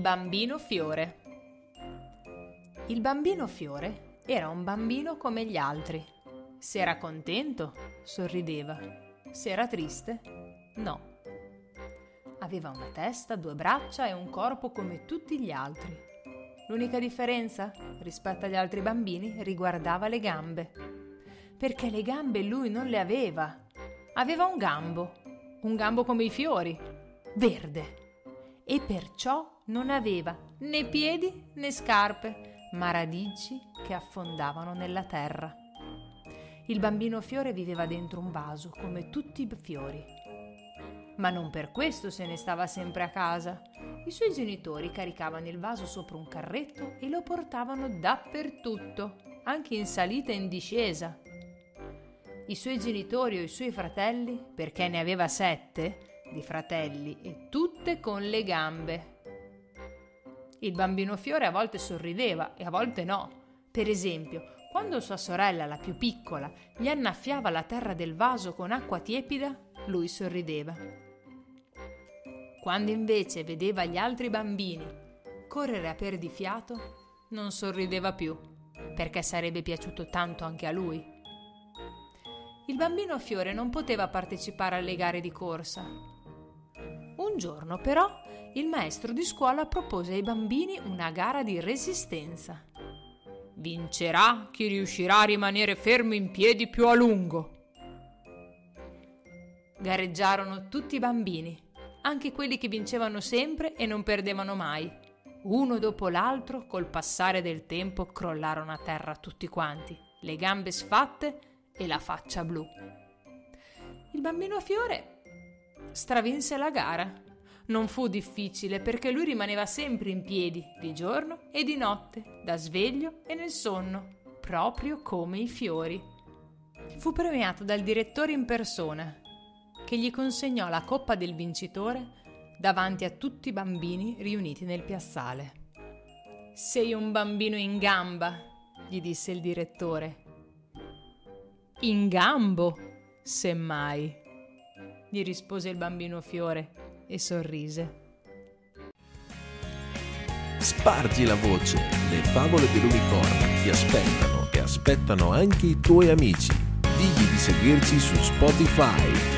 bambino fiore. Il bambino fiore era un bambino come gli altri. Se era contento, sorrideva. Se era triste, no. Aveva una testa, due braccia e un corpo come tutti gli altri. L'unica differenza rispetto agli altri bambini riguardava le gambe. Perché le gambe lui non le aveva. Aveva un gambo, un gambo come i fiori, verde. E perciò non aveva né piedi né scarpe, ma radici che affondavano nella terra. Il bambino fiore viveva dentro un vaso come tutti i fiori. Ma non per questo se ne stava sempre a casa. I suoi genitori caricavano il vaso sopra un carretto e lo portavano dappertutto, anche in salita e in discesa. I suoi genitori o i suoi fratelli, perché ne aveva sette di fratelli e tutte con le gambe. Il bambino fiore a volte sorrideva e a volte no. Per esempio, quando sua sorella, la più piccola, gli annaffiava la terra del vaso con acqua tiepida, lui sorrideva. Quando invece vedeva gli altri bambini correre a perdifiato, non sorrideva più, perché sarebbe piaciuto tanto anche a lui. Il bambino Fiore non poteva partecipare alle gare di corsa. Giorno però il maestro di scuola propose ai bambini una gara di resistenza. Vincerà chi riuscirà a rimanere fermo in piedi più a lungo. Gareggiarono tutti i bambini anche quelli che vincevano sempre e non perdevano mai. Uno dopo l'altro, col passare del tempo, crollarono a terra tutti quanti, le gambe sfatte e la faccia blu. Il bambino Fiore stravinse la gara. Non fu difficile perché lui rimaneva sempre in piedi, di giorno e di notte, da sveglio e nel sonno, proprio come i fiori. Fu premiato dal direttore in persona che gli consegnò la coppa del vincitore davanti a tutti i bambini riuniti nel piazzale. Sei un bambino in gamba, gli disse il direttore. In gambo, semmai, gli rispose il bambino fiore e sorrise. Spargi la voce, le favole dell'unicorno ti aspettano e aspettano anche i tuoi amici. Digli di seguirci su Spotify